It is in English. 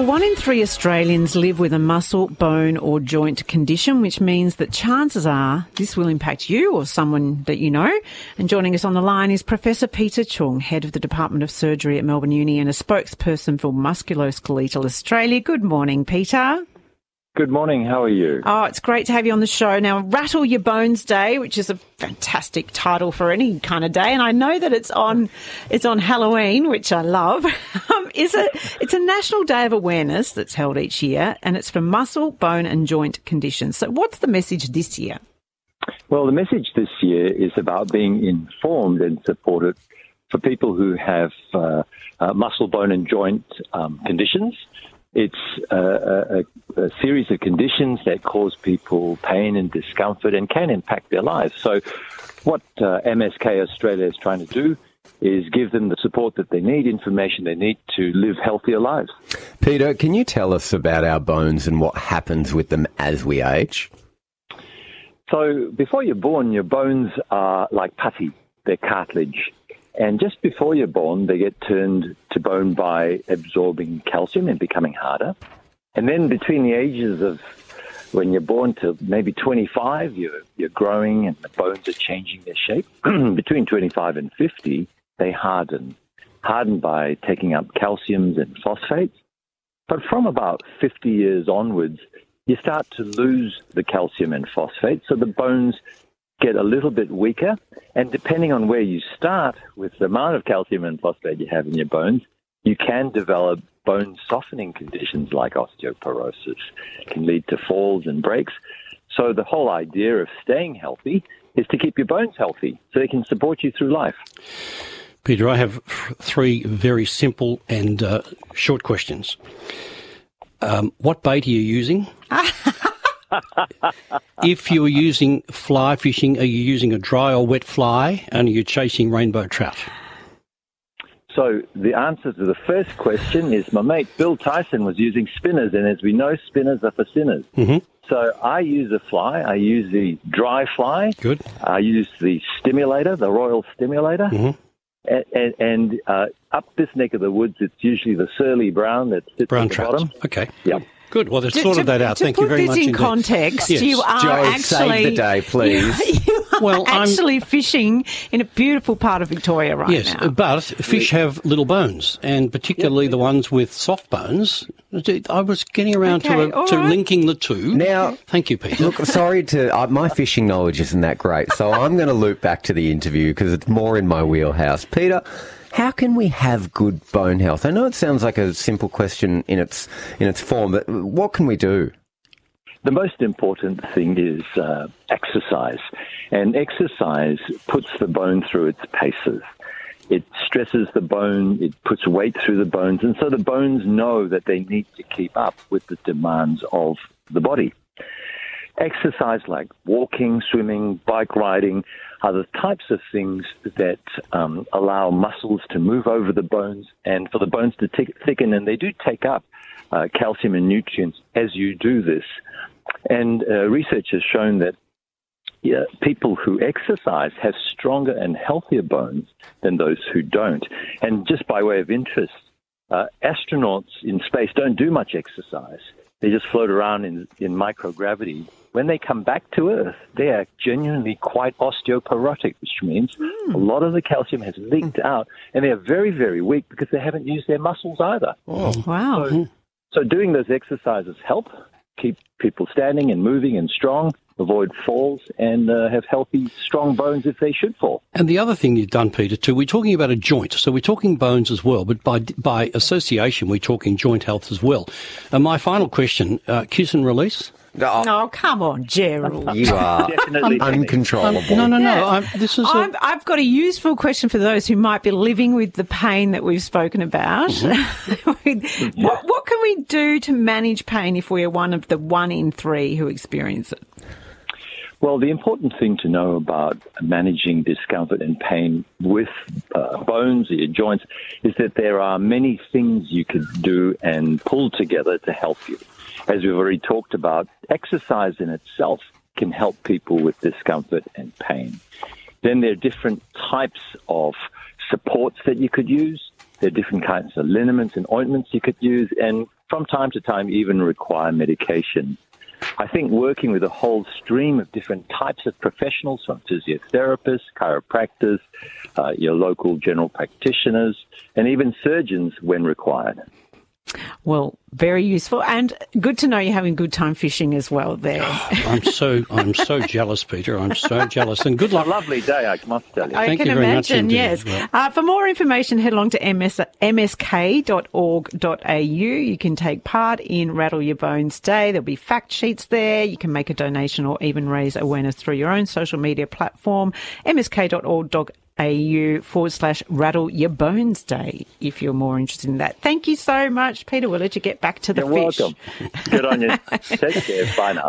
Well, one in three Australians live with a muscle, bone, or joint condition, which means that chances are this will impact you or someone that you know. And joining us on the line is Professor Peter Choong, head of the Department of Surgery at Melbourne Uni and a spokesperson for Musculoskeletal Australia. Good morning, Peter. Good morning. How are you? Oh, it's great to have you on the show. Now, Rattle Your Bones Day, which is a fantastic title for any kind of day, and I know that it's on it's on Halloween, which I love. Um, is it? It's a national day of awareness that's held each year, and it's for muscle, bone, and joint conditions. So, what's the message this year? Well, the message this year is about being informed and supported for people who have uh, uh, muscle, bone, and joint um, conditions. It's a, a, a, series of conditions that cause people pain and discomfort and can impact their lives. So, what uh, MSK Australia is trying to do is give them the support that they need, information they need to live healthier lives. Peter, can you tell us about our bones and what happens with them as we age? So, before you're born, your bones are like putty, they're cartilage. And just before you're born, they get turned to bone by absorbing calcium and becoming harder. And then between the ages of when you're born to maybe 25, you're, you're growing and the bones are changing their shape. between 25 and 50, they harden, harden by taking up calciums and phosphates. But from about 50 years onwards, you start to lose the calcium and phosphate, so the bones get a little bit weaker. And depending on where you start with the amount of calcium and phosphate you have in your bones, you can develop bone softening conditions like osteoporosis. It can lead to falls and breaks. So the whole idea of staying healthy is to keep your bones healthy so they can support you through life. Peter, I have three very simple and uh, short questions. Um, what bait are you using? if you're using fly fishing, are you using a dry or wet fly and are you chasing rainbow trout? So the answer to the first question is my mate Bill Tyson was using spinners, and as we know, spinners are for sinners. Mm-hmm. So I use a fly. I use the dry fly. Good. I use the stimulator, the Royal Stimulator. Mm-hmm. And, and, and uh, up this neck of the woods, it's usually the surly brown that sits Brown at the trout. bottom. Okay. Yep. Good. Well, they've To- sorted to- that out. Thank you very this much. in indeed. context, Yes. you are Joe, actually save the day, please. You, are Well, I'm- actually fishing in a beautiful part of Victoria right Yes, now. but fish have little bones, and particularly the ones with soft bones. I was getting around Okay, to, all to right. linking the two. Now- thank you, Peter. Look, sorry to uh, my fishing knowledge isn't that great, so I'm going to loop back to the interview because it's more in my wheelhouse. Peter, how can we have good bone health? I know it sounds like a simple question in its in its form, but what can we do? The most important thing is uh, exercise, and exercise puts the bone through its paces. It stresses the bone, it puts weight through the bones, and so the bones know that they need to keep up with the demands of the body. Exercise like walking, swimming, bike riding are the types of things that um, allow muscles to move over the bones and for the bones to tick thicken, and they do take up uh, calcium and nutrients as you do this. And uh, research has shown that yeah, people who exercise have stronger and healthier bones than those who don't. And just by way of interest, uh, astronauts in space don't do much exercise. They just float around in, in microgravity. When they come back to Earth, they are genuinely quite osteoporotic, which means a lot of the calcium has leaked out, and they are very, very weak because they haven't used their muscles either. Oh. wow. So doing those exercises help keep people standing and moving and strong, avoid falls, and uh, have healthy, strong bones if they should fall. And the other thing you've done, Peter, too, we're talking about a joint. So we're talking bones as well, but by by association, we're talking joint health as well. And my final question: uh, kiss and release. Oh, come on, Gerald. You are Definitely for uncontrollable. No, no, no. Yeah. I'm, this is a, I've, I've got a useful question for those who might be living with the pain that we've spoken about. Mm-hmm. what, what can we do to manage pain if we are one of the one in three who experience it? Well, the important thing to know about managing discomfort and pain with uh, bones or your joints is that there are many things you could do and pull together to help you. As we've already talked about, exercise in itself can help people with discomfort and pain. Then there are different types of supports that you could use. There are different kinds of liniments and ointments you could use. And from time to time even require medication. I think working with a whole stream of different types of professionals, from physiotherapists, chiropractors, uh, your local general practitioners, and even surgeons when required. Well, very useful and good to know you're having good time fishing as well there. I'm so I'm so jealous, Peter. I'm so jealous. And good luck. A lovely day, I must tell you. I Thank can you very much imagine, indeed. yes. Well- Uh, for more information, head along to ms, msk.org.au. You can take part in Rattle Your Bones Day. There'll be fact sheets there. You can make a donation or even raise awareness through your own social media platform. msk.org.au forward slash Rattle Your Bones Day if you're more interested in that. Thank you so much, Peter. We'll let you get back to the You're fish. welcome. Good on you. Take care. Bye now.